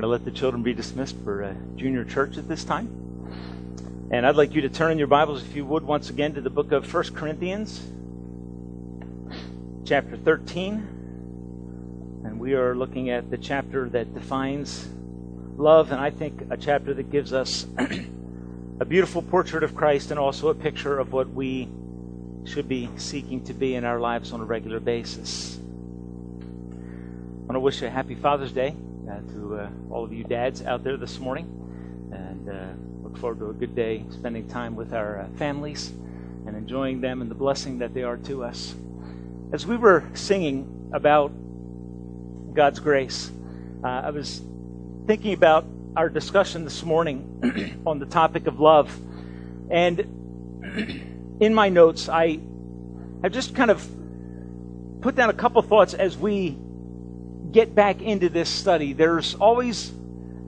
going to let the children be dismissed for uh, junior church at this time. And I'd like you to turn in your Bibles, if you would, once again to the book of 1 Corinthians, chapter 13. And we are looking at the chapter that defines love, and I think a chapter that gives us a beautiful portrait of Christ and also a picture of what we should be seeking to be in our lives on a regular basis. I want to wish you a happy Father's Day to uh, all of you dads out there this morning. And uh, look forward to a good day spending time with our uh, families and enjoying them and the blessing that they are to us. As we were singing about God's grace, uh, I was thinking about our discussion this morning on the topic of love. And in my notes, I have just kind of put down a couple thoughts as we get back into this study. There's always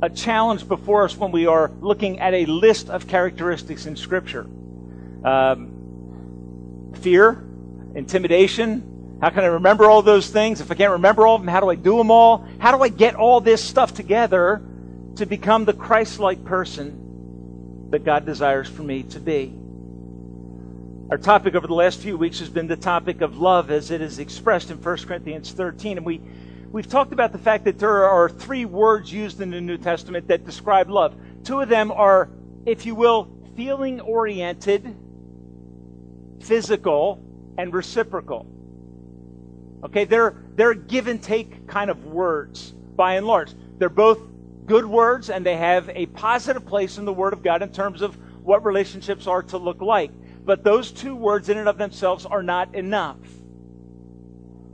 a challenge before us when we are looking at a list of characteristics in Scripture um, fear, intimidation. How can I remember all those things? If I can't remember all of them, how do I do them all? How do I get all this stuff together to become the Christ like person that God desires for me to be? Our topic over the last few weeks has been the topic of love as it is expressed in 1 Corinthians 13. And we We've talked about the fact that there are three words used in the New Testament that describe love. Two of them are, if you will, feeling oriented, physical, and reciprocal. Okay, they're, they're give and take kind of words by and large. They're both good words and they have a positive place in the Word of God in terms of what relationships are to look like. But those two words in and of themselves are not enough.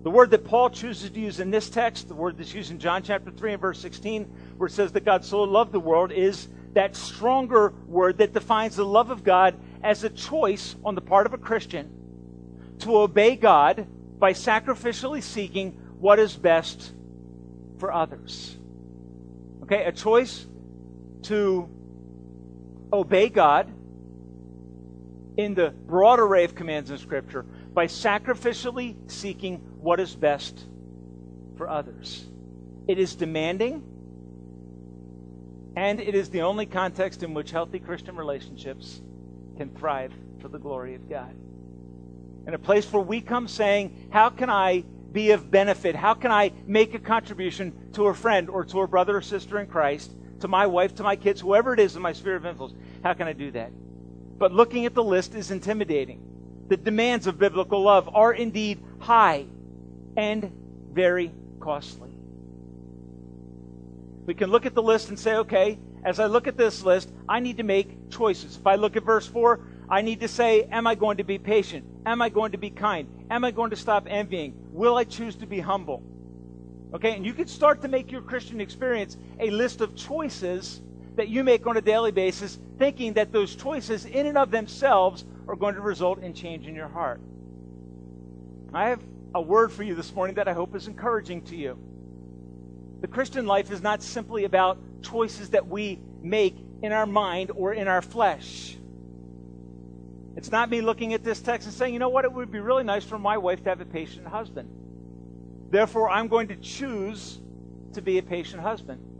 The word that Paul chooses to use in this text, the word that's used in John chapter 3 and verse 16, where it says that God so loved the world, is that stronger word that defines the love of God as a choice on the part of a Christian to obey God by sacrificially seeking what is best for others. Okay, a choice to obey God in the broad array of commands in Scripture by sacrificially seeking what is best for others. It is demanding, and it is the only context in which healthy Christian relationships can thrive for the glory of God. In a place where we come saying, How can I be of benefit? How can I make a contribution to a friend or to a brother or sister in Christ, to my wife, to my kids, whoever it is in my sphere of influence? How can I do that? But looking at the list is intimidating. The demands of biblical love are indeed high and very costly. We can look at the list and say, okay, as I look at this list, I need to make choices. If I look at verse 4, I need to say, am I going to be patient? Am I going to be kind? Am I going to stop envying? Will I choose to be humble? Okay, and you can start to make your Christian experience a list of choices that you make on a daily basis, thinking that those choices, in and of themselves, are going to result in change in your heart. I have a word for you this morning that I hope is encouraging to you. The Christian life is not simply about choices that we make in our mind or in our flesh. It's not me looking at this text and saying, you know what, it would be really nice for my wife to have a patient husband. Therefore, I'm going to choose to be a patient husband.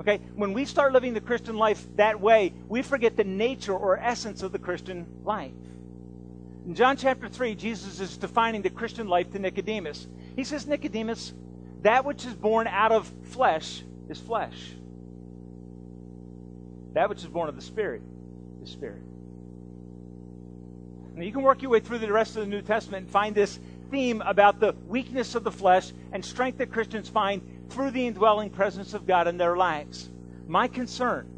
Okay? When we start living the Christian life that way, we forget the nature or essence of the Christian life. In John chapter 3, Jesus is defining the Christian life to Nicodemus. He says, Nicodemus, that which is born out of flesh is flesh. That which is born of the Spirit is Spirit. Now, you can work your way through the rest of the New Testament and find this theme about the weakness of the flesh and strength that Christians find through the indwelling presence of God in their lives. My concern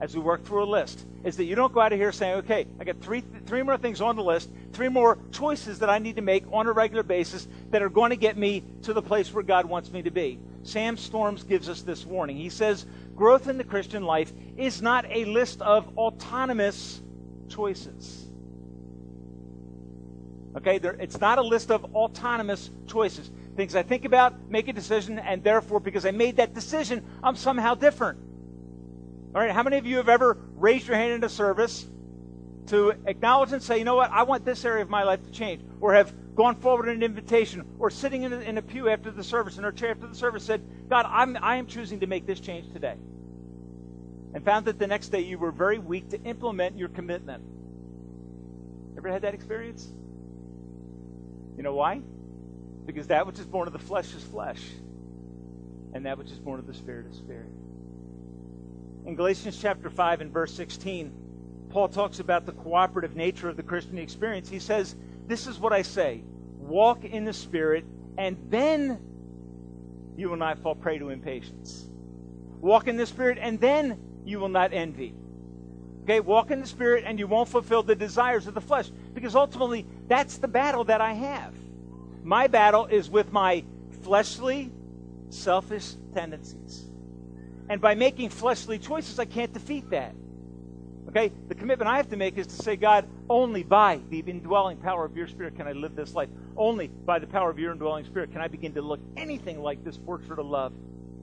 as we work through a list is that you don't go out of here saying, okay, I got three, three more things on the list, three more choices that I need to make on a regular basis that are going to get me to the place where God wants me to be. Sam Storms gives us this warning. He says, growth in the Christian life is not a list of autonomous choices. Okay, there, it's not a list of autonomous choices. Things I think about, make a decision, and therefore, because I made that decision, I'm somehow different. All right, how many of you have ever raised your hand in a service to acknowledge and say, you know what, I want this area of my life to change? Or have gone forward in an invitation or sitting in a, in a pew after the service, in our chair after the service, said, God, I'm, I am choosing to make this change today. And found that the next day you were very weak to implement your commitment. Ever had that experience? You know why? Because that which is born of the flesh is flesh, and that which is born of the Spirit is spirit. In Galatians chapter 5 and verse 16, Paul talks about the cooperative nature of the Christian experience. He says, This is what I say walk in the Spirit, and then you will not fall prey to impatience. Walk in the Spirit, and then you will not envy. Okay, walk in the Spirit, and you won't fulfill the desires of the flesh. Because ultimately, that's the battle that I have. My battle is with my fleshly, selfish tendencies. And by making fleshly choices, I can't defeat that. Okay? The commitment I have to make is to say, God, only by the indwelling power of your Spirit can I live this life. Only by the power of your indwelling Spirit can I begin to look anything like this portrait of love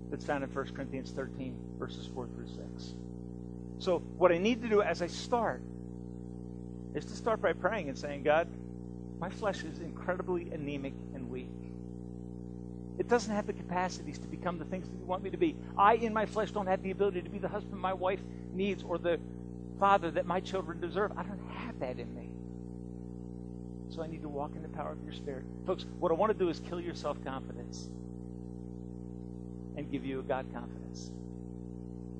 that's found in 1 Corinthians 13, verses 4 through 6. So, what I need to do as I start is to start by praying and saying, God, my flesh is incredibly anemic and weak. It doesn't have the capacities to become the things that you want me to be. I, in my flesh, don't have the ability to be the husband my wife needs or the father that my children deserve. I don't have that in me. So I need to walk in the power of your spirit. Folks, what I want to do is kill your self confidence and give you a God confidence.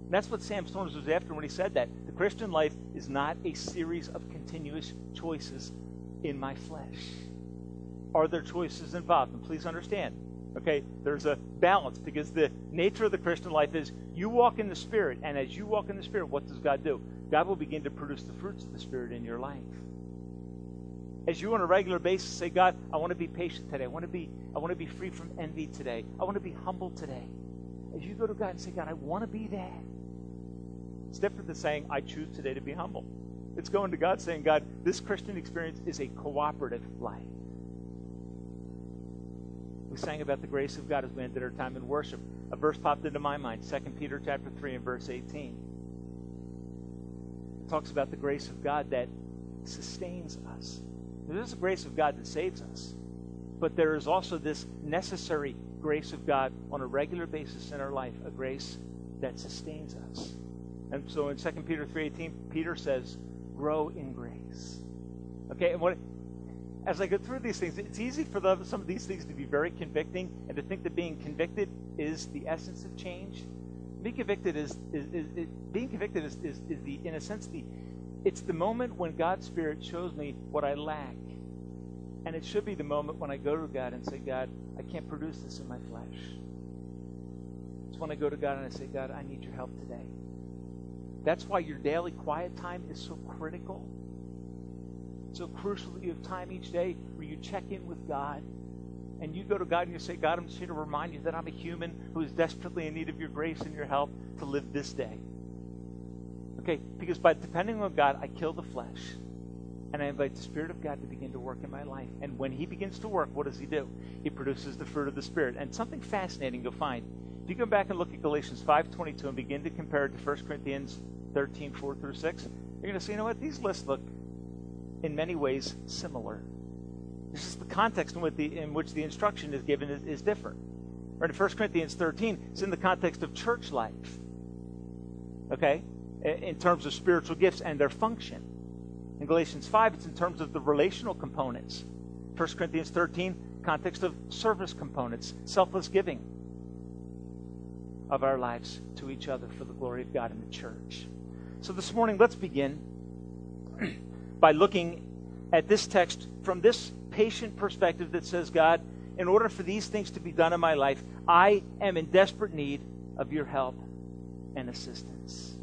That's what Sam Storms was after when he said that. The Christian life is not a series of continuous choices in my flesh. Are there choices involved? And please understand, okay, there's a balance because the nature of the Christian life is you walk in the Spirit, and as you walk in the Spirit, what does God do? God will begin to produce the fruits of the Spirit in your life. As you on a regular basis say, God, I want to be patient today. I want to be, I want to be free from envy today. I want to be humble today. As you go to God and say, God, I want to be that. It's different than saying, I choose today to be humble. It's going to God saying, God, this Christian experience is a cooperative life. We sang about the grace of God as we ended our time in worship. A verse popped into my mind, 2 Peter chapter 3 and verse 18. It talks about the grace of God that sustains us. There is a grace of God that saves us, but there is also this necessary grace of God on a regular basis in our life, a grace that sustains us. And so in 2 Peter 3:18, Peter says, "Grow in grace." Okay, and what as I go through these things, it's easy for the, some of these things to be very convicting and to think that being convicted is the essence of change. Being convicted is, is, is, is being convicted is, is, is the in a sense the it's the moment when God's Spirit shows me what I lack. And it should be the moment when I go to God and say, God, I can't produce this in my flesh. It's when I go to God and I say, God, I need your help today. That's why your daily quiet time is so critical. It's so crucial that you have time each day where you check in with God and you go to God and you say, God, I'm just here to remind you that I'm a human who is desperately in need of your grace and your help to live this day. Okay, because by depending on God, I kill the flesh and I invite the Spirit of God to begin to work in my life. And when He begins to work, what does He do? He produces the fruit of the Spirit. And something fascinating you'll find. If you go back and look at Galatians 5.22 and begin to compare it to 1 Corinthians 13, 4 through 6, you're going to see, you know what? These lists look, in many ways, similar. This is the context in which the, in which the instruction is given is, is different. Right, in 1 Corinthians 13, it's in the context of church life. Okay? In terms of spiritual gifts and their function. In Galatians 5, it's in terms of the relational components. 1 Corinthians 13, context of service components, selfless giving of our lives to each other for the glory of God in the church. So this morning, let's begin by looking at this text from this patient perspective that says, God, in order for these things to be done in my life, I am in desperate need of your help and assistance.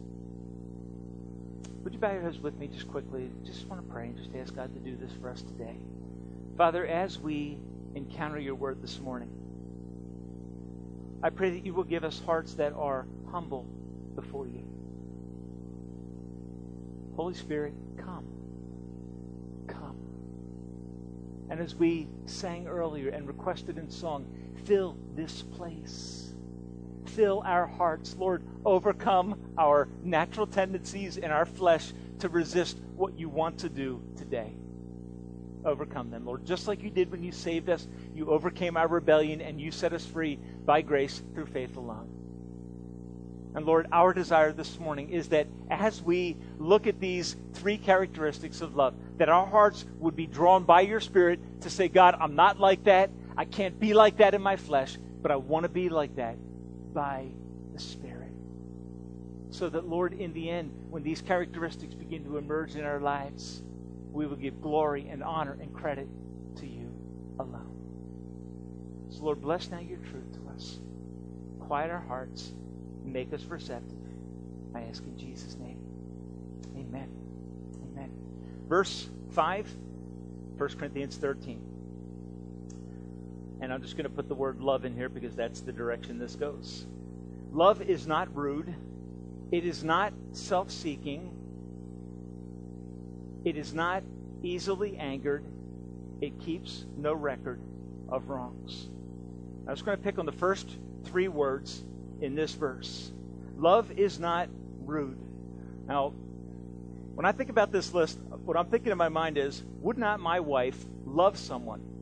Would you bow your heads with me just quickly? Just want to pray and just ask God to do this for us today. Father, as we encounter your word this morning, I pray that you will give us hearts that are humble before you. Holy Spirit, come. Come. And as we sang earlier and requested in song, fill this place. Fill our hearts. Lord, overcome our natural tendencies in our flesh to resist what you want to do today. overcome them, Lord. Just like you did when you saved us, you overcame our rebellion and you set us free by grace through faith alone. And Lord, our desire this morning is that as we look at these three characteristics of love, that our hearts would be drawn by your Spirit to say, God, I'm not like that. I can't be like that in my flesh, but I want to be like that by the Spirit. So that, Lord, in the end, when these characteristics begin to emerge in our lives, we will give glory and honor and credit to you alone. So, Lord, bless now your truth to us. Quiet our hearts make us receptive. I ask in Jesus' name. Amen. Amen. Verse 5, 1 Corinthians 13. And I'm just going to put the word love in here because that's the direction this goes. Love is not rude. It is not self seeking. It is not easily angered. It keeps no record of wrongs. I was going to pick on the first three words in this verse. Love is not rude. Now, when I think about this list, what I'm thinking in my mind is would not my wife love someone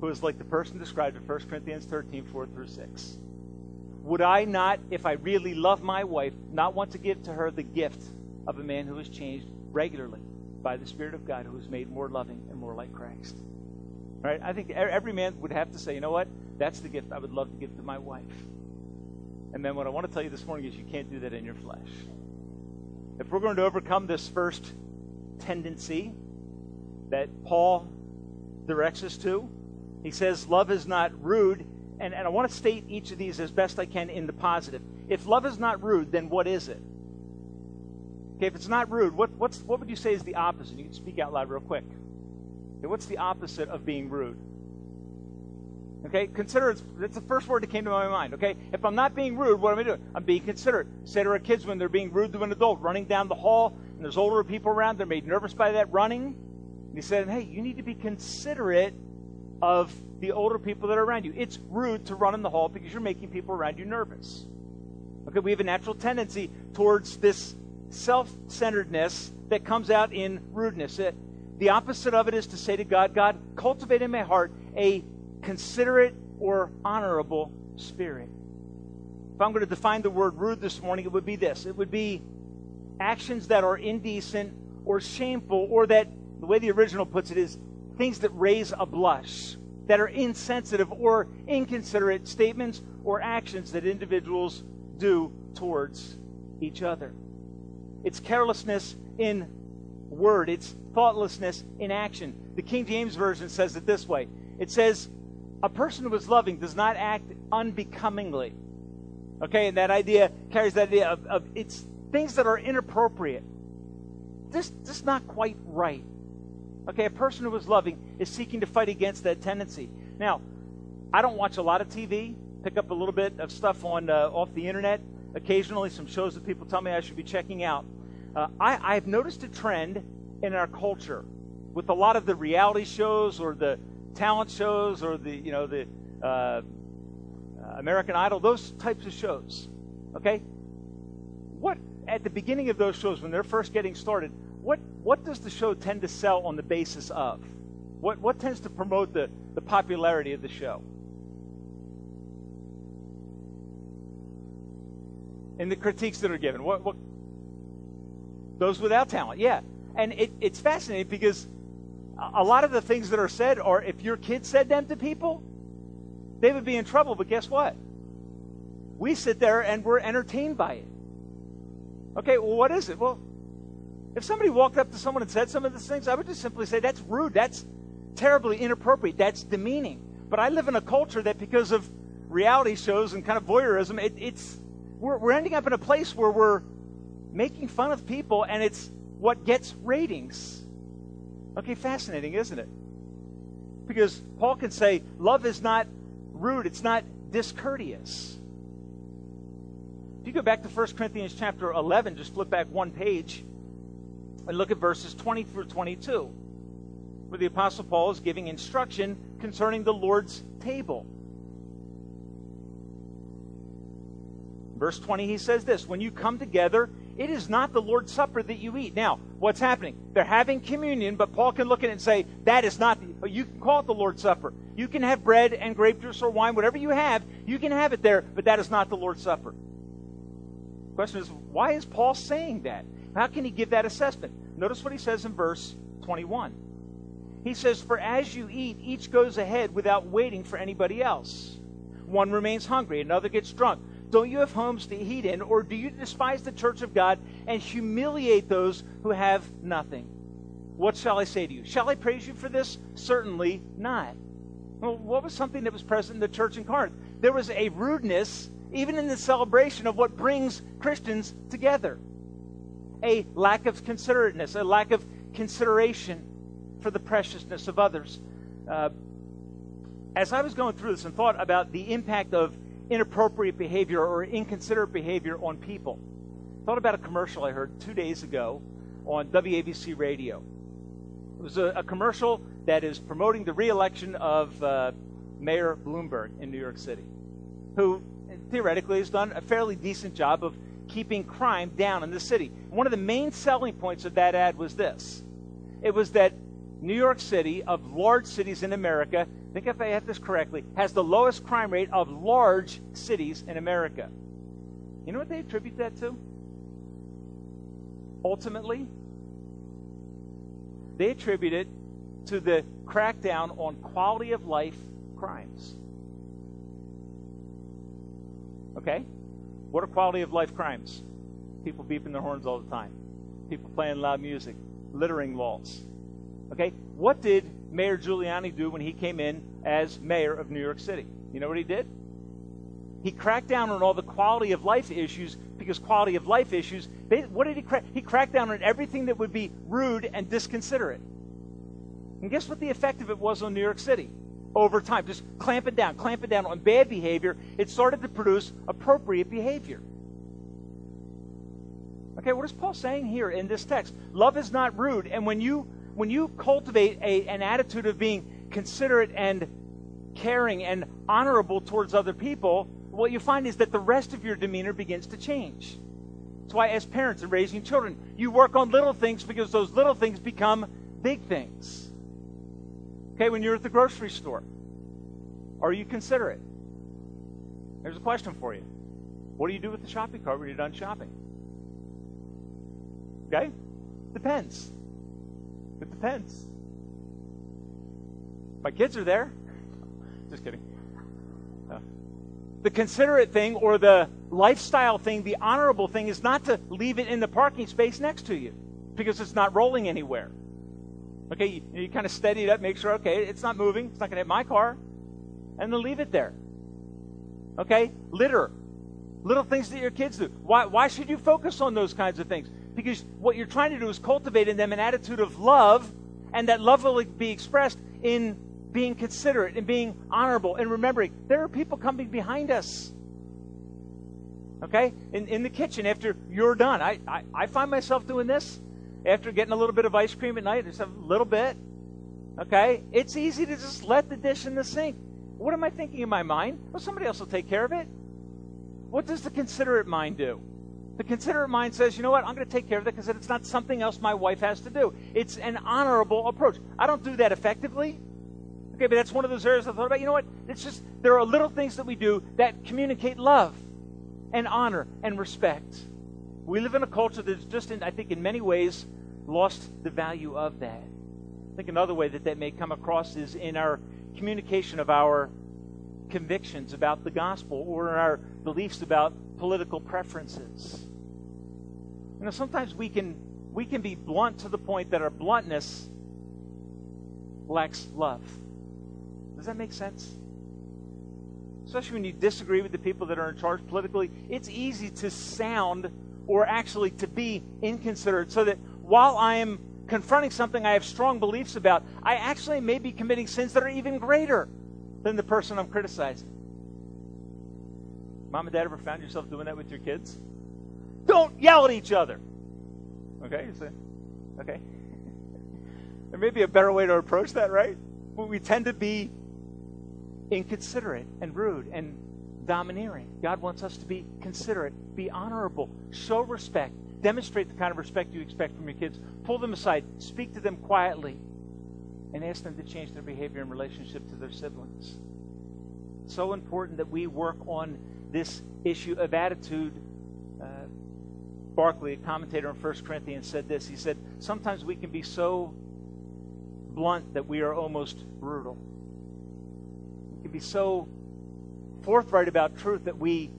who is like the person described in 1 Corinthians 13, 4 through 6? Would I not, if I really love my wife, not want to give to her the gift of a man who is changed regularly by the Spirit of God, who is made more loving and more like Christ? Right? I think every man would have to say, you know what? That's the gift I would love to give to my wife. And then what I want to tell you this morning is you can't do that in your flesh. If we're going to overcome this first tendency that Paul directs us to, he says love is not rude. And, and I want to state each of these as best I can in the positive. If love is not rude, then what is it? Okay, if it's not rude, what, what's, what would you say is the opposite? You can speak out loud real quick. Okay, what's the opposite of being rude? Okay, consider it's, it's the first word that came to my mind. Okay, if I'm not being rude, what am I doing? I'm being considerate. Say to our kids when they're being rude to an adult, running down the hall, and there's older people around, they're made nervous by that running. And he said, hey, you need to be considerate of the older people that are around you. It's rude to run in the hall because you're making people around you nervous. Okay, we have a natural tendency towards this self centeredness that comes out in rudeness. It, the opposite of it is to say to God, God, cultivate in my heart a considerate or honorable spirit. If I'm going to define the word rude this morning, it would be this it would be actions that are indecent or shameful, or that, the way the original puts it, is things that raise a blush, that are insensitive or inconsiderate statements or actions that individuals do towards each other. It's carelessness in word, it's thoughtlessness in action. The King James Version says it this way it says, a person who is loving does not act unbecomingly. Okay, and that idea carries that idea of, of it's things that are inappropriate. This, this is not quite right. Okay, a person who is loving is seeking to fight against that tendency. Now, I don't watch a lot of TV, pick up a little bit of stuff on uh, off the internet, occasionally some shows that people tell me I should be checking out. Uh, I, I've noticed a trend in our culture with a lot of the reality shows or the talent shows or the you know the uh, uh, American Idol, those types of shows. Okay, what at the beginning of those shows when they're first getting started, what what does the show tend to sell on the basis of? What what tends to promote the the popularity of the show? And the critiques that are given, what what those without talent, yeah, and it, it's fascinating because a lot of the things that are said are if your kids said them to people, they would be in trouble. But guess what? We sit there and we're entertained by it. Okay, well, what is it? Well, if somebody walked up to someone and said some of these things, I would just simply say, that's rude. That's terribly inappropriate. That's demeaning. But I live in a culture that, because of reality shows and kind of voyeurism, it, it's we're, we're ending up in a place where we're making fun of people, and it's what gets ratings. Okay, fascinating, isn't it? Because Paul can say, love is not rude, it's not discourteous. If you go back to 1 Corinthians chapter 11, just flip back one page and look at verses 20 through 22, where the Apostle Paul is giving instruction concerning the Lord's table. Verse 20, he says this When you come together it is not the Lord's Supper that you eat. Now, what's happening? They're having communion, but Paul can look at it and say, that is not, the, you can call it the Lord's Supper. You can have bread and grape juice or wine, whatever you have, you can have it there, but that is not the Lord's Supper. The question is, why is Paul saying that? How can he give that assessment? Notice what he says in verse 21. He says, For as you eat, each goes ahead without waiting for anybody else. One remains hungry, another gets drunk. Don't you have homes to eat in, or do you despise the church of God and humiliate those who have nothing? What shall I say to you? Shall I praise you for this? Certainly not. Well, what was something that was present in the church in Corinth? There was a rudeness, even in the celebration of what brings Christians together. A lack of considerateness, a lack of consideration for the preciousness of others. Uh, as I was going through this and thought about the impact of inappropriate behavior or inconsiderate behavior on people. Thought about a commercial I heard two days ago on WABC radio. It was a, a commercial that is promoting the reelection of uh, Mayor Bloomberg in New York City, who theoretically has done a fairly decent job of keeping crime down in the city. One of the main selling points of that ad was this it was that New York City, of large cities in America, think if I have this correctly, has the lowest crime rate of large cities in America. You know what they attribute that to? Ultimately, they attribute it to the crackdown on quality of life crimes. Okay? What are quality of life crimes? People beeping their horns all the time, people playing loud music, littering laws. Okay? What did Mayor Giuliani do when he came in as mayor of New York City? You know what he did? He cracked down on all the quality of life issues because quality of life issues, they, what did he crack? He cracked down on everything that would be rude and disconsiderate. And guess what the effect of it was on New York City? Over time, just clamping down, clamping down on bad behavior, it started to produce appropriate behavior. Okay, what is Paul saying here in this text? Love is not rude, and when you when you cultivate a, an attitude of being considerate and caring and honorable towards other people, what you find is that the rest of your demeanor begins to change. That's why, as parents and raising children, you work on little things because those little things become big things. Okay, when you're at the grocery store, are you considerate? There's a question for you. What do you do with the shopping cart when you're done shopping? Okay? Depends. It depends. My kids are there. Just kidding. Uh, the considerate thing or the lifestyle thing, the honorable thing, is not to leave it in the parking space next to you because it's not rolling anywhere. Okay, you, you kind of steady it up, make sure, okay, it's not moving, it's not going to hit my car, and then leave it there. Okay, litter. Little things that your kids do. Why, why should you focus on those kinds of things? Because what you're trying to do is cultivate in them an attitude of love, and that love will be expressed in being considerate and being honorable and remembering there are people coming behind us. Okay? In, in the kitchen after you're done. I, I, I find myself doing this after getting a little bit of ice cream at night, just a little bit. Okay? It's easy to just let the dish in the sink. What am I thinking in my mind? Well, somebody else will take care of it. What does the considerate mind do? The considerate mind says, you know what, I'm going to take care of that because it's not something else my wife has to do. It's an honorable approach. I don't do that effectively. Okay, but that's one of those areas I thought about. You know what? It's just, there are little things that we do that communicate love and honor and respect. We live in a culture that's just, in, I think, in many ways, lost the value of that. I think another way that that may come across is in our communication of our convictions about the gospel or in our beliefs about political preferences. You know, sometimes we can we can be blunt to the point that our bluntness lacks love. Does that make sense? Especially when you disagree with the people that are in charge politically, it's easy to sound or actually to be inconsiderate so that while I am confronting something I have strong beliefs about, I actually may be committing sins that are even greater than the person I'm criticizing. Mom and dad ever found yourself doing that with your kids? Don't yell at each other. Okay, you say, okay. there may be a better way to approach that, right? But we tend to be inconsiderate and rude and domineering. God wants us to be considerate, be honorable, show respect, demonstrate the kind of respect you expect from your kids. Pull them aside, speak to them quietly, and ask them to change their behavior in relationship to their siblings. So important that we work on this issue of attitude. Uh, Barclay, a commentator in 1 Corinthians, said this. He said, Sometimes we can be so blunt that we are almost brutal. We can be so forthright about truth that we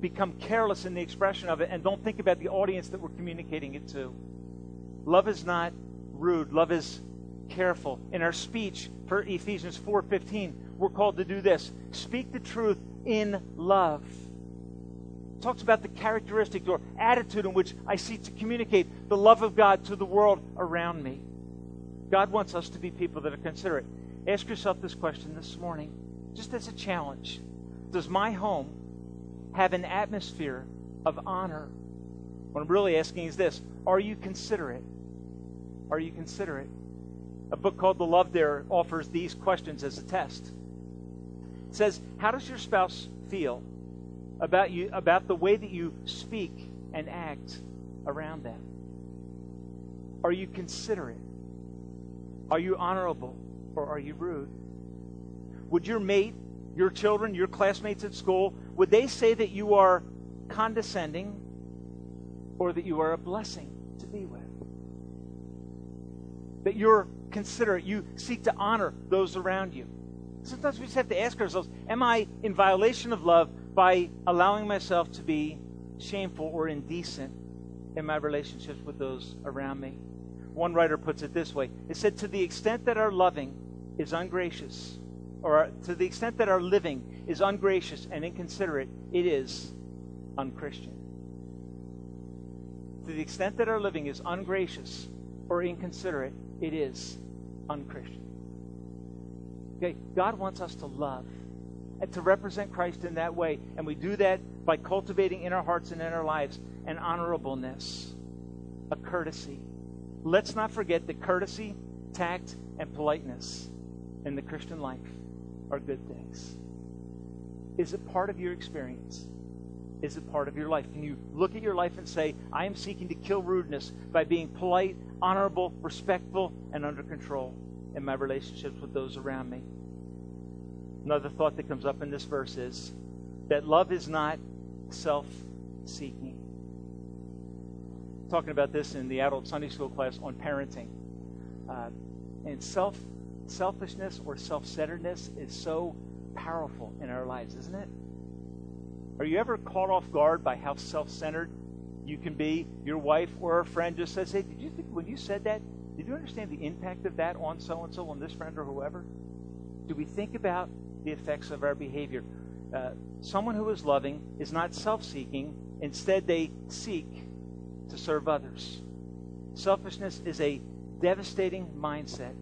become careless in the expression of it and don't think about the audience that we're communicating it to. Love is not rude. Love is careful. In our speech for Ephesians 4:15, we're called to do this. Speak the truth in love. It talks about the characteristic or attitude in which I seek to communicate the love of God to the world around me. God wants us to be people that are considerate. Ask yourself this question this morning, just as a challenge. Does my home have an atmosphere of honor? What I'm really asking is this Are you considerate? Are you considerate? A book called The Love Dare offers these questions as a test. It says, How does your spouse feel about you about the way that you speak and act around them? Are you considerate? Are you honorable or are you rude? Would your mate your children, your classmates at school, would they say that you are condescending or that you are a blessing to be with? That you're considerate, you seek to honor those around you. Sometimes we just have to ask ourselves Am I in violation of love by allowing myself to be shameful or indecent in my relationships with those around me? One writer puts it this way It said, To the extent that our loving is ungracious, or to the extent that our living is ungracious and inconsiderate, it is unchristian. To the extent that our living is ungracious or inconsiderate, it is unchristian. Okay, God wants us to love and to represent Christ in that way, and we do that by cultivating in our hearts and in our lives an honorableness, a courtesy. Let's not forget that courtesy, tact, and politeness in the Christian life are good things. Is it part of your experience? Is it part of your life? Can you look at your life and say, I am seeking to kill rudeness by being polite, honorable, respectful, and under control in my relationships with those around me? Another thought that comes up in this verse is that love is not self seeking. Talking about this in the adult Sunday school class on parenting. Uh, and self selfishness or self centeredness is so powerful in our lives, isn't it? Are you ever caught off guard by how self centered you can be? Your wife or a friend just says, Hey, did you think when you said that, did you understand the impact of that on so and so, on this friend or whoever? Do we think about the effects of our behavior? Uh, someone who is loving is not self seeking, instead, they seek to serve others. Selfishness is a devastating mindset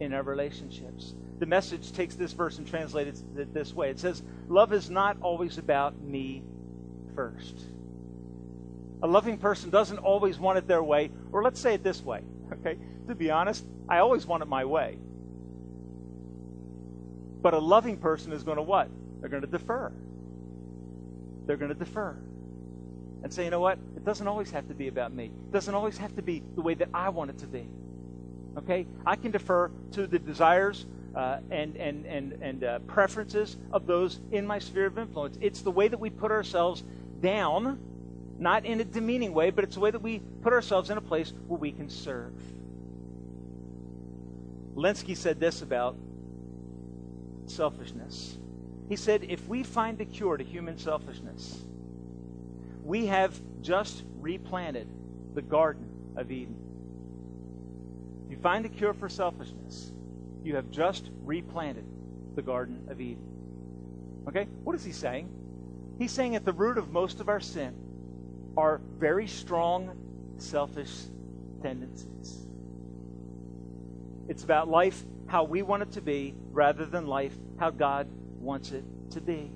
in our relationships. The message takes this verse and translates it this way it says, Love is not always about me first. A loving person doesn't always want it their way, or let's say it this way, okay? To be honest, I always want it my way. But a loving person is going to what? They're going to defer. They're going to defer. And say, you know what? It doesn't always have to be about me. It doesn't always have to be the way that I want it to be. Okay? I can defer to the desires uh, and, and, and, and uh, preferences of those in my sphere of influence. It's the way that we put ourselves down, not in a demeaning way, but it's the way that we put ourselves in a place where we can serve. Lenski said this about selfishness. He said, if we find the cure to human selfishness, we have just replanted the Garden of Eden you find a cure for selfishness, you have just replanted the Garden of Eden. Okay? What is he saying? He's saying at the root of most of our sin are very strong selfish tendencies. It's about life how we want it to be rather than life how God wants it to be.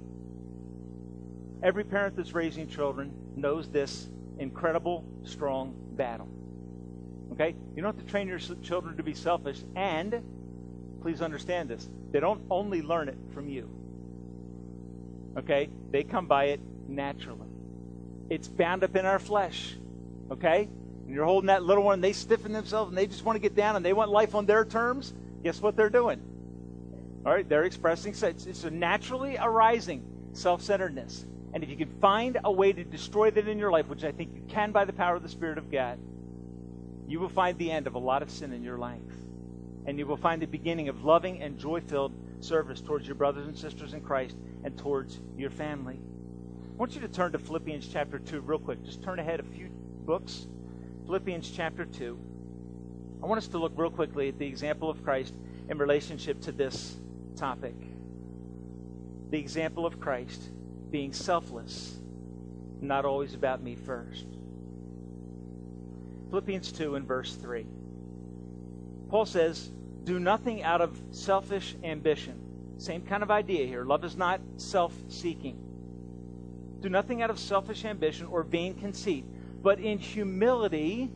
Every parent that's raising children knows this incredible, strong battle. Okay? You don't have to train your children to be selfish. And please understand this they don't only learn it from you. Okay? They come by it naturally. It's bound up in our flesh. Okay? And you're holding that little one, they stiffen themselves, and they just want to get down, and they want life on their terms. Guess what they're doing? All right, they're expressing it's, it's a naturally arising self-centeredness. And if you can find a way to destroy that in your life, which I think you can by the power of the Spirit of God, you will find the end of a lot of sin in your life. And you will find the beginning of loving and joy filled service towards your brothers and sisters in Christ and towards your family. I want you to turn to Philippians chapter 2 real quick. Just turn ahead a few books. Philippians chapter 2. I want us to look real quickly at the example of Christ in relationship to this topic. The example of Christ being selfless, not always about me first. Philippians 2 and verse 3. Paul says, Do nothing out of selfish ambition. Same kind of idea here. Love is not self seeking. Do nothing out of selfish ambition or vain conceit, but in humility,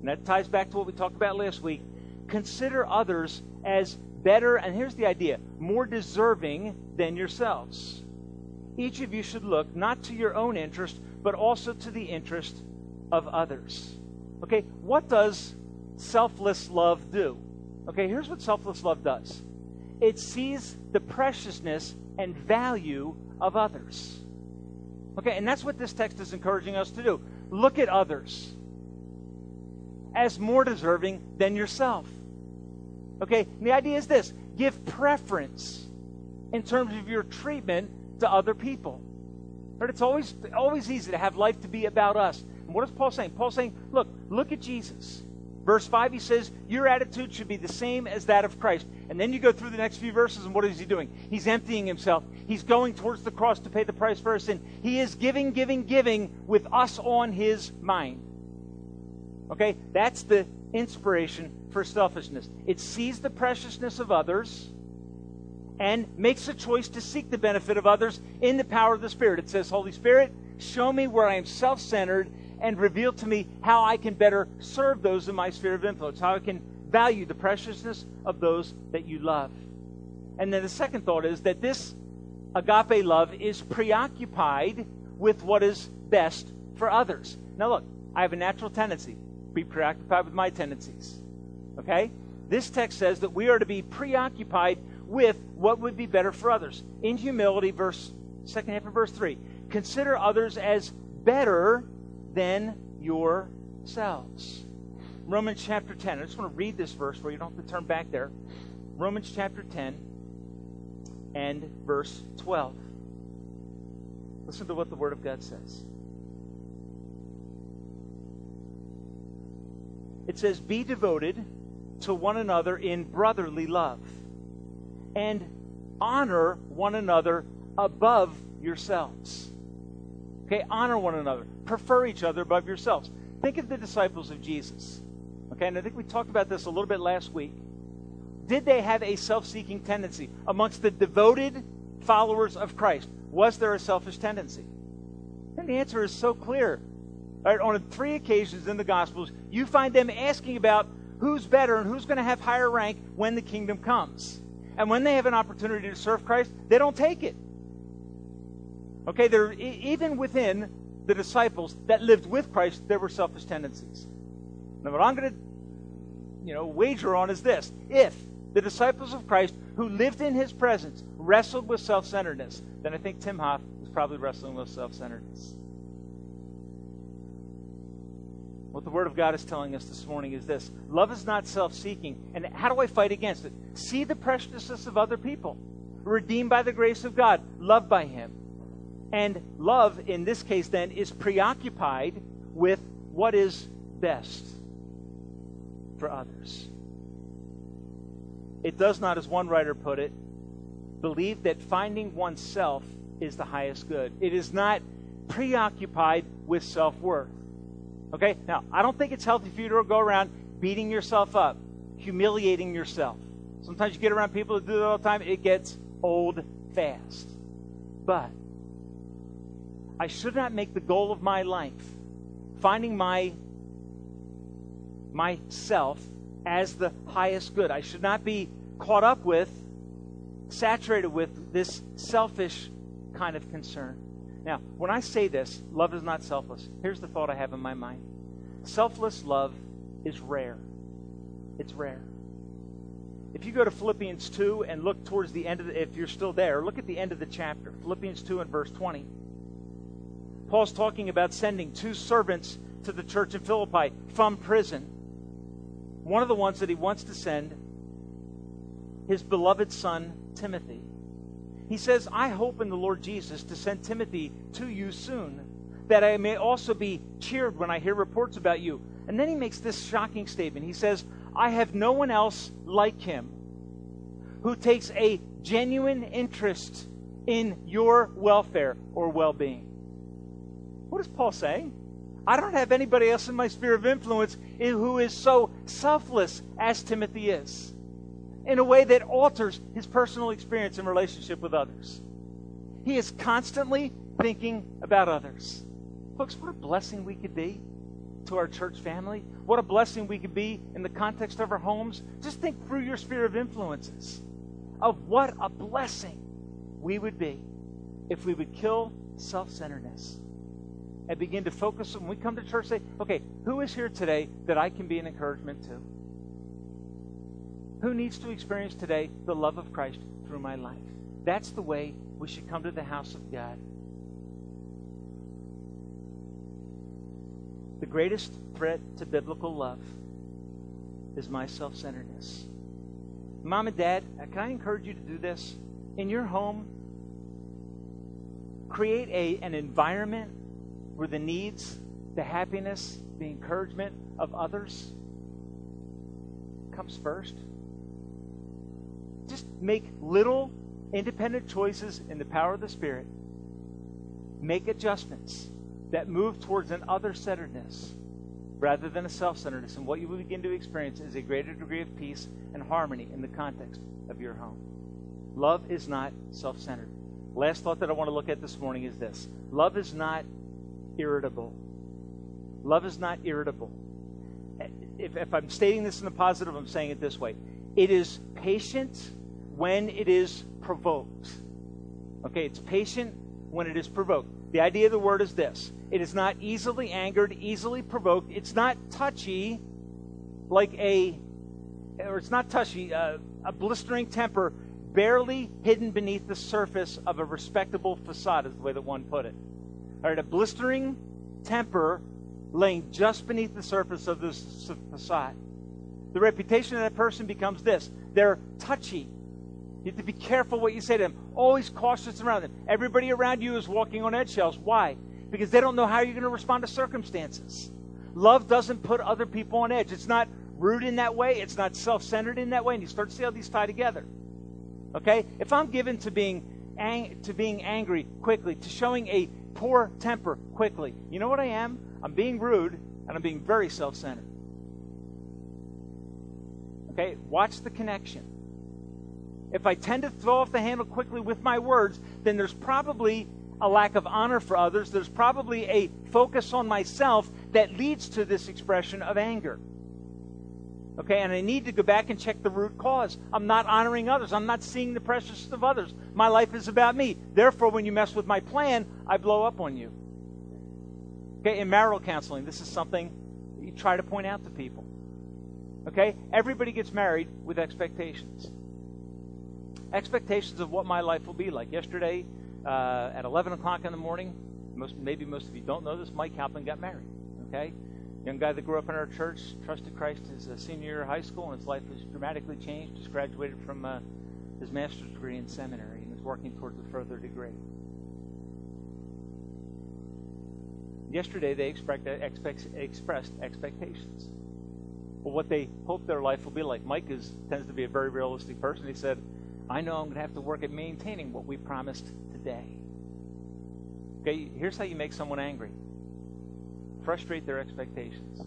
and that ties back to what we talked about last week, consider others as better, and here's the idea more deserving than yourselves. Each of you should look not to your own interest, but also to the interest of others. Okay, what does selfless love do? Okay, here's what selfless love does it sees the preciousness and value of others. Okay, and that's what this text is encouraging us to do. Look at others as more deserving than yourself. Okay, and the idea is this give preference in terms of your treatment to other people. But it's always always easy to have life to be about us. What is Paul saying? Paul's saying, look, look at Jesus. Verse 5, he says, Your attitude should be the same as that of Christ. And then you go through the next few verses, and what is he doing? He's emptying himself. He's going towards the cross to pay the price for our sin. He is giving, giving, giving with us on his mind. Okay? That's the inspiration for selfishness. It sees the preciousness of others and makes a choice to seek the benefit of others in the power of the Spirit. It says, Holy Spirit, show me where I am self centered and reveal to me how I can better serve those in my sphere of influence, how I can value the preciousness of those that you love. And then the second thought is that this agape love is preoccupied with what is best for others. Now, look, I have a natural tendency to be preoccupied with my tendencies. Okay? This text says that we are to be preoccupied with what would be better for others. In humility, verse second half of verse three. Consider others as better than yourselves. Romans chapter 10. I just want to read this verse where you don't have to turn back there. Romans chapter 10 and verse 12. Listen to what the Word of God says. It says, Be devoted to one another in brotherly love and honor one another above yourselves. Okay, honor one another. Prefer each other above yourselves. Think of the disciples of Jesus. Okay, and I think we talked about this a little bit last week. Did they have a self seeking tendency amongst the devoted followers of Christ? Was there a selfish tendency? And the answer is so clear. Right, on three occasions in the Gospels, you find them asking about who's better and who's going to have higher rank when the kingdom comes. And when they have an opportunity to serve Christ, they don't take it. Okay, there even within the disciples that lived with Christ, there were selfish tendencies. Now, what I'm going to, you know, wager on is this: if the disciples of Christ who lived in His presence wrestled with self-centeredness, then I think Tim Hoff was probably wrestling with self-centeredness. What the Word of God is telling us this morning is this love is not self seeking. And how do I fight against it? See the preciousness of other people, redeemed by the grace of God, loved by Him. And love, in this case, then, is preoccupied with what is best for others. It does not, as one writer put it, believe that finding oneself is the highest good. It is not preoccupied with self worth. Okay? Now, I don't think it's healthy for you to go around beating yourself up, humiliating yourself. Sometimes you get around people that do that all the time, it gets old fast. But I should not make the goal of my life finding my myself as the highest good. I should not be caught up with, saturated with this selfish kind of concern. Now, when I say this, love is not selfless. Here's the thought I have in my mind selfless love is rare. It's rare. If you go to Philippians 2 and look towards the end of the, if you're still there, look at the end of the chapter, Philippians 2 and verse 20. Paul's talking about sending two servants to the church in Philippi from prison. One of the ones that he wants to send, his beloved son, Timothy. He says, I hope in the Lord Jesus to send Timothy to you soon, that I may also be cheered when I hear reports about you. And then he makes this shocking statement. He says, I have no one else like him who takes a genuine interest in your welfare or well being. What is Paul saying? I don't have anybody else in my sphere of influence who is so selfless as Timothy is in a way that alters his personal experience and relationship with others. He is constantly thinking about others. Folks, what a blessing we could be to our church family. What a blessing we could be in the context of our homes. Just think through your sphere of influences of what a blessing we would be if we would kill self centeredness and begin to focus when we come to church say, okay, who is here today that I can be an encouragement to? Who needs to experience today the love of Christ through my life? That's the way we should come to the house of God. The greatest threat to biblical love is my self centeredness. Mom and dad, uh, can I encourage you to do this? In your home, create a, an environment where the needs, the happiness, the encouragement of others comes first. Just make little independent choices in the power of the Spirit. Make adjustments that move towards an other centeredness rather than a self centeredness. And what you will begin to experience is a greater degree of peace and harmony in the context of your home. Love is not self centered. Last thought that I want to look at this morning is this love is not irritable. Love is not irritable. If, if I'm stating this in the positive, I'm saying it this way it is patient when it is provoked. Okay, it's patient when it is provoked. The idea of the word is this it is not easily angered, easily provoked. It's not touchy like a, or it's not touchy, uh, a blistering temper barely hidden beneath the surface of a respectable facade, is the way that one put it. Right, a blistering temper laying just beneath the surface of this facade. The reputation of that person becomes this they're touchy. You have to be careful what you say to them. Always cautious around them. Everybody around you is walking on eggshells. Why? Because they don't know how you're going to respond to circumstances. Love doesn't put other people on edge. It's not rude in that way. It's not self-centered in that way. And you start to see how these tie together. Okay? If I'm given to being ang- to being angry quickly, to showing a poor temper quickly. You know what I am? I'm being rude and I'm being very self centered. Okay, watch the connection. If I tend to throw off the handle quickly with my words, then there's probably a lack of honor for others. There's probably a focus on myself that leads to this expression of anger. Okay, and I need to go back and check the root cause. I'm not honoring others. I'm not seeing the preciousness of others. My life is about me. Therefore, when you mess with my plan, I blow up on you. Okay, in marital counseling, this is something you try to point out to people. Okay, everybody gets married with expectations. Expectations of what my life will be like. Yesterday, uh, at 11 o'clock in the morning, most, maybe most of you don't know this, Mike Halpin got married. Okay, young guy that grew up in our church, trusted Christ his uh, senior year of high school, and his life has dramatically changed. Just graduated from uh, his master's degree in seminary and is working towards a further degree. Yesterday, they expect, expect, expressed expectations. Well, what they hope their life will be like. Mike is, tends to be a very realistic person. He said, I know I'm going to have to work at maintaining what we promised today. Okay, here's how you make someone angry frustrate their expectations.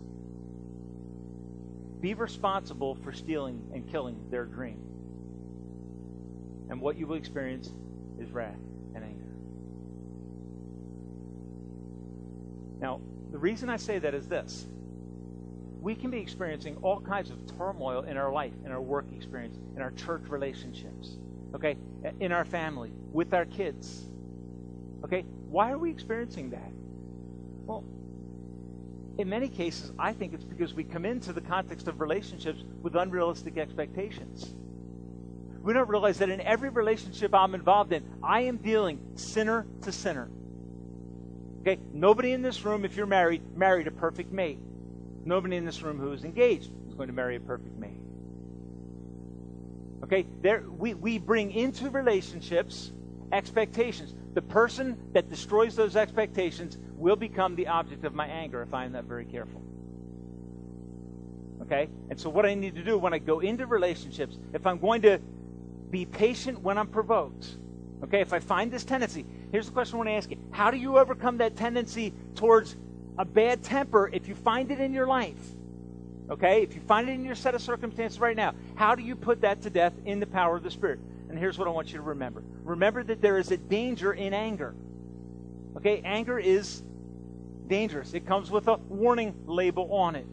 Be responsible for stealing and killing their dream. And what you will experience is wrath and anger. Now, the reason I say that is this. We can be experiencing all kinds of turmoil in our life, in our work experience, in our church relationships, okay, in our family, with our kids. Okay, why are we experiencing that? Well, in many cases, I think it's because we come into the context of relationships with unrealistic expectations. We don't realize that in every relationship I'm involved in, I am dealing sinner to sinner. Okay? Nobody in this room, if you're married, married a perfect mate. Nobody in this room who is engaged is going to marry a perfect mate. Okay? There, we, we bring into relationships expectations. The person that destroys those expectations will become the object of my anger if I'm not very careful. Okay? And so, what I need to do when I go into relationships, if I'm going to be patient when I'm provoked, okay, if I find this tendency, here's the question I want to ask you How do you overcome that tendency towards a bad temper if you find it in your life? Okay? If you find it in your set of circumstances right now, how do you put that to death in the power of the Spirit? And here's what I want you to remember remember that there is a danger in anger. Okay? Anger is dangerous, it comes with a warning label on it.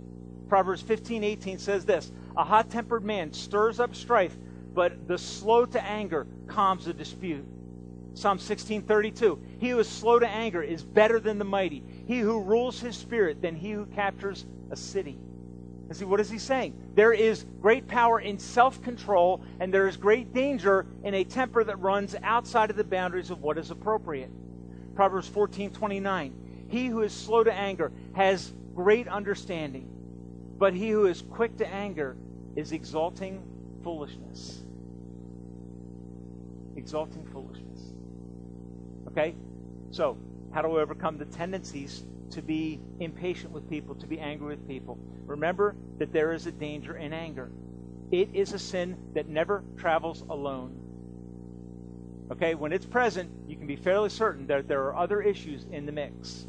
Proverbs 15 18 says this A hot tempered man stirs up strife, but the slow to anger calms a dispute. Psalm 16:32 He who is slow to anger is better than the mighty. He who rules his spirit than he who captures a city. And see, what is he saying? There is great power in self control, and there is great danger in a temper that runs outside of the boundaries of what is appropriate. Proverbs 14 29. He who is slow to anger has great understanding, but he who is quick to anger is exalting foolishness. Exalting foolishness. Okay? So, how do we overcome the tendencies to be impatient with people, to be angry with people. Remember that there is a danger in anger. It is a sin that never travels alone. Okay, when it's present, you can be fairly certain that there are other issues in the mix.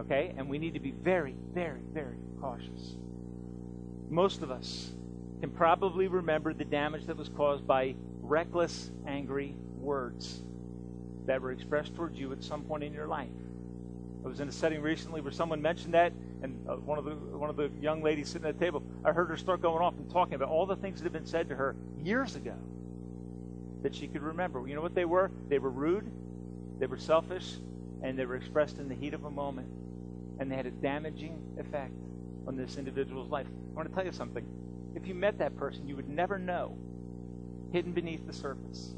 Okay, and we need to be very, very, very cautious. Most of us can probably remember the damage that was caused by reckless, angry words that were expressed towards you at some point in your life. I was in a setting recently where someone mentioned that, and uh, one of the one of the young ladies sitting at the table, I heard her start going off and talking about all the things that had been said to her years ago that she could remember. You know what they were? They were rude, they were selfish, and they were expressed in the heat of a moment, and they had a damaging effect on this individual's life. I want to tell you something. If you met that person, you would never know. Hidden beneath the surface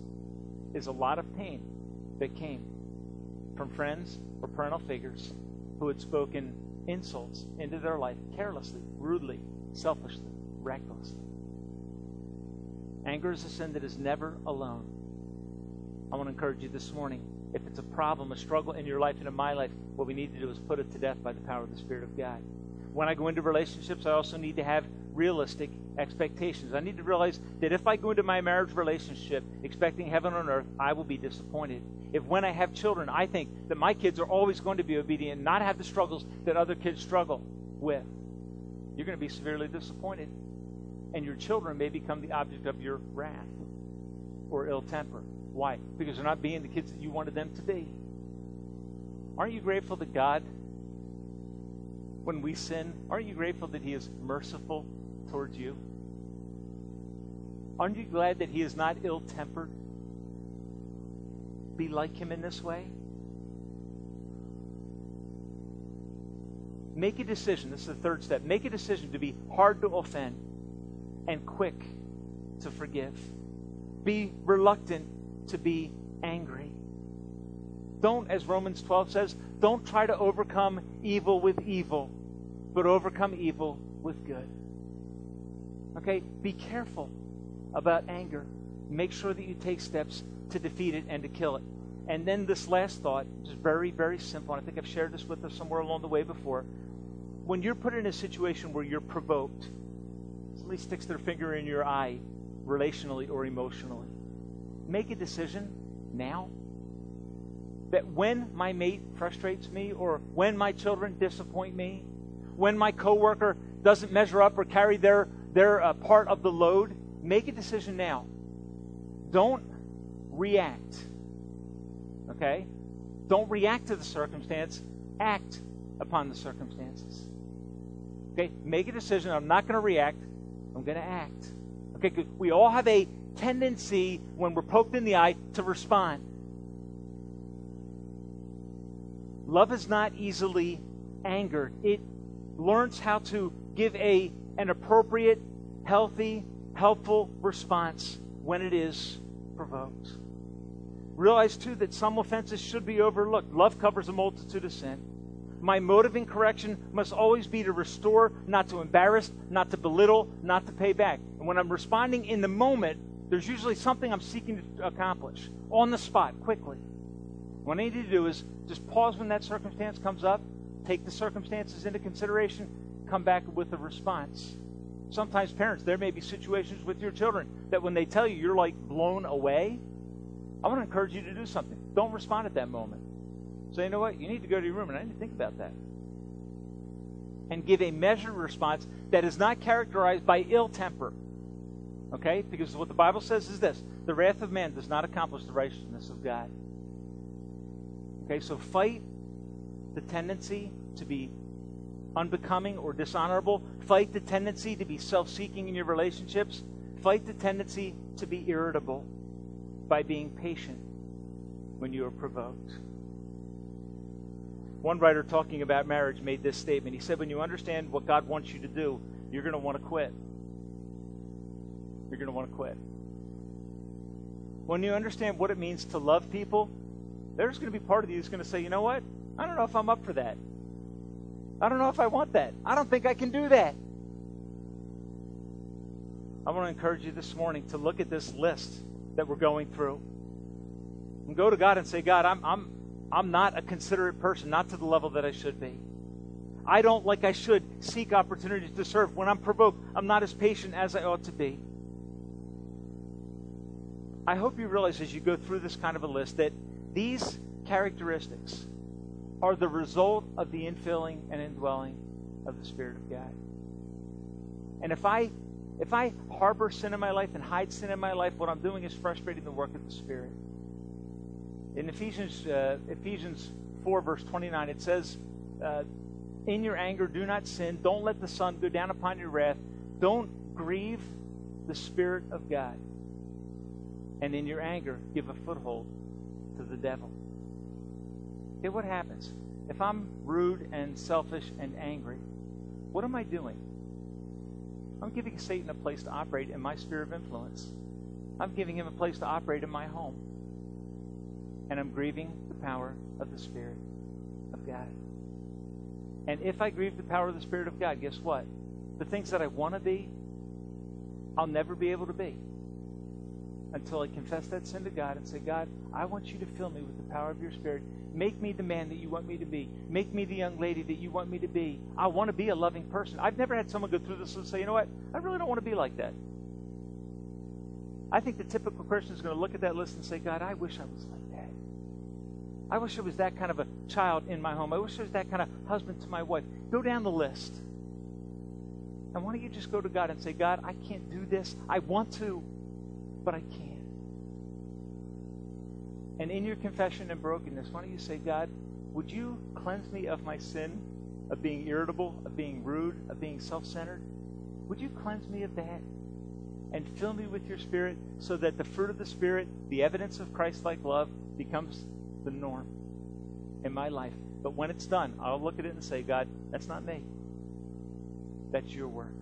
is a lot of pain that came from friends or parental figures who had spoken insults into their life carelessly, rudely, selfishly, recklessly. Anger is a sin that is never alone. I want to encourage you this morning. If it's a problem, a struggle in your life and in my life, what we need to do is put it to death by the power of the Spirit of God. When I go into relationships, I also need to have realistic expectations. I need to realize that if I go into my marriage relationship expecting heaven on earth, I will be disappointed. If when I have children, I think that my kids are always going to be obedient not have the struggles that other kids struggle with, you're going to be severely disappointed. And your children may become the object of your wrath or ill temper. Why? Because they're not being the kids that you wanted them to be. Aren't you grateful that God, when we sin, aren't you grateful that He is merciful towards you? Aren't you glad that he is not ill tempered? Be like him in this way. Make a decision. This is the third step. Make a decision to be hard to offend and quick to forgive. Be reluctant to be angry. Don't, as Romans 12 says, don't try to overcome evil with evil, but overcome evil with good. Okay? Be careful about anger. Make sure that you take steps to defeat it and to kill it. And then this last thought is very, very simple. And I think I've shared this with us somewhere along the way before. When you're put in a situation where you're provoked, somebody sticks their finger in your eye, relationally or emotionally, make a decision now that when my mate frustrates me or when my children disappoint me, when my coworker doesn't measure up or carry their they're a uh, part of the load, make a decision now. Don't react. Okay? Don't react to the circumstance, act upon the circumstances. Okay? Make a decision. I'm not going to react, I'm going to act. Okay? We all have a tendency when we're poked in the eye to respond. Love is not easily angered. It learns how to give a, an appropriate, healthy, helpful response when it is provoked. Realize, too, that some offenses should be overlooked. Love covers a multitude of sin. My motive in correction must always be to restore, not to embarrass, not to belittle, not to pay back. And when I'm responding in the moment, there's usually something I'm seeking to accomplish on the spot, quickly. What I need you to do is just pause when that circumstance comes up, take the circumstances into consideration, come back with a response. Sometimes, parents, there may be situations with your children that when they tell you you're like blown away, I want to encourage you to do something. Don't respond at that moment. Say, you know what? You need to go to your room and I need to think about that. And give a measured response that is not characterized by ill temper. Okay? Because what the Bible says is this the wrath of man does not accomplish the righteousness of God. Okay, so fight the tendency to be unbecoming or dishonorable. Fight the tendency to be self seeking in your relationships. Fight the tendency to be irritable by being patient when you are provoked. One writer talking about marriage made this statement. He said, When you understand what God wants you to do, you're going to want to quit. You're going to want to quit. When you understand what it means to love people, there's going to be part of you that's going to say, you know what? I don't know if I'm up for that. I don't know if I want that. I don't think I can do that. I want to encourage you this morning to look at this list that we're going through and go to God and say, God, I'm, I'm, I'm not a considerate person, not to the level that I should be. I don't, like I should, seek opportunities to serve. When I'm provoked, I'm not as patient as I ought to be. I hope you realize as you go through this kind of a list that these characteristics are the result of the infilling and indwelling of the Spirit of God. And if I if I harbor sin in my life and hide sin in my life, what I'm doing is frustrating the work of the Spirit. In Ephesians uh, Ephesians 4 verse 29 it says uh, in your anger do not sin don't let the sun go down upon your wrath don't grieve the spirit of god and in your anger give a foothold to the devil. Okay, what happens? If I'm rude and selfish and angry, what am I doing? I'm giving Satan a place to operate in my sphere of influence. I'm giving him a place to operate in my home. And I'm grieving the power of the Spirit of God. And if I grieve the power of the Spirit of God, guess what? The things that I want to be, I'll never be able to be until I confess that sin to God and say, God, I want you to fill me with the power of your Spirit. Make me the man that you want me to be. Make me the young lady that you want me to be. I want to be a loving person. I've never had someone go through this and say, you know what? I really don't want to be like that. I think the typical person is going to look at that list and say, God, I wish I was like that. I wish I was that kind of a child in my home. I wish I was that kind of husband to my wife. Go down the list. And why don't you just go to God and say, God, I can't do this. I want to, but I can't. And in your confession and brokenness, why don't you say, God, would you cleanse me of my sin of being irritable, of being rude, of being self centered? Would you cleanse me of that? And fill me with your Spirit so that the fruit of the Spirit, the evidence of Christ like love, becomes the norm in my life. But when it's done, I'll look at it and say, God, that's not me. That's your work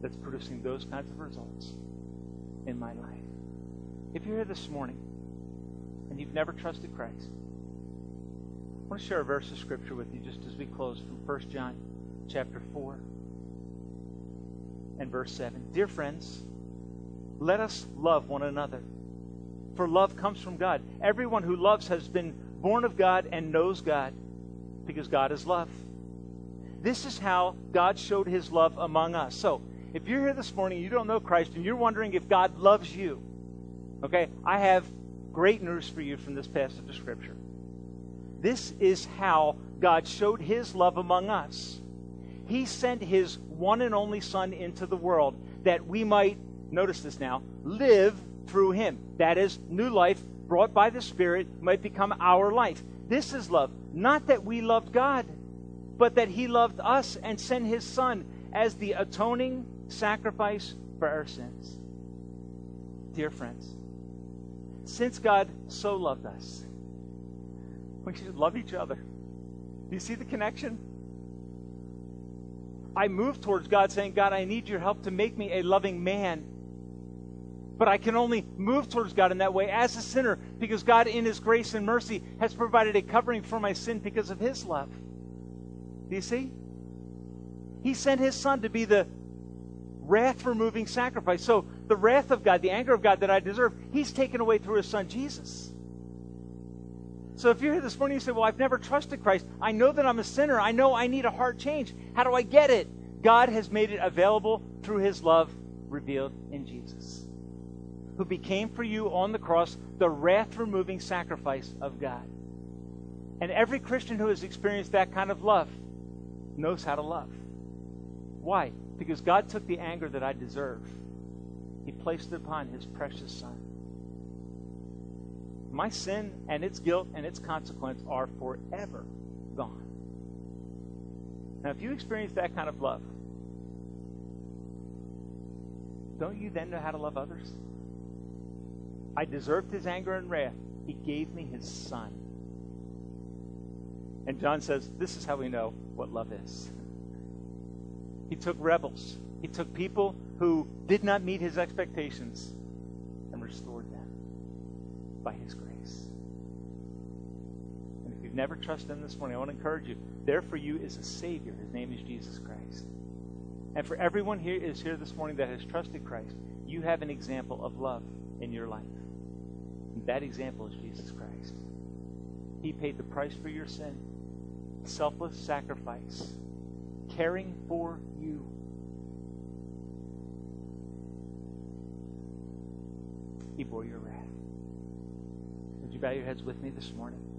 that's producing those kinds of results in my life. If you're here this morning and you've never trusted Christ, I want to share a verse of scripture with you just as we close from 1 John chapter 4 and verse 7. Dear friends, let us love one another. For love comes from God. Everyone who loves has been born of God and knows God because God is love. This is how God showed his love among us. So, if you're here this morning, you don't know Christ, and you're wondering if God loves you, okay, I have great news for you from this passage of Scripture. This is how God showed his love among us. He sent his one and only Son into the world that we might, notice this now, live through him. That is, new life brought by the Spirit might become our life. This is love. Not that we loved God, but that he loved us and sent his Son as the atoning sacrifice for our sins. Dear friends, since God so loved us, we should love each other. Do you see the connection? I move towards God saying, God, I need your help to make me a loving man. But I can only move towards God in that way as a sinner because God, in His grace and mercy, has provided a covering for my sin because of His love. Do you see? He sent His Son to be the wrath removing sacrifice. So the wrath of God, the anger of God that I deserve, He's taken away through His Son Jesus. So if you're here this morning you say, Well, I've never trusted Christ, I know that I'm a sinner, I know I need a heart change. How do I get it? God has made it available through His love revealed in Jesus, who became for you on the cross the wrath removing sacrifice of God. And every Christian who has experienced that kind of love knows how to love. Why? Because God took the anger that I deserve, He placed it upon His precious Son. My sin and its guilt and its consequence are forever gone. Now, if you experience that kind of love, don't you then know how to love others? I deserved his anger and wrath. He gave me his son. And John says, This is how we know what love is. He took rebels, he took people who did not meet his expectations and restored them by his grace. And if you've never trusted him this morning, I want to encourage you. There for you is a Savior. His name is Jesus Christ. And for everyone here is here this morning that has trusted Christ, you have an example of love in your life. And that example is Jesus Christ. He paid the price for your sin, selfless sacrifice, caring for you. He bore your wrath. Would you bow your heads with me this morning?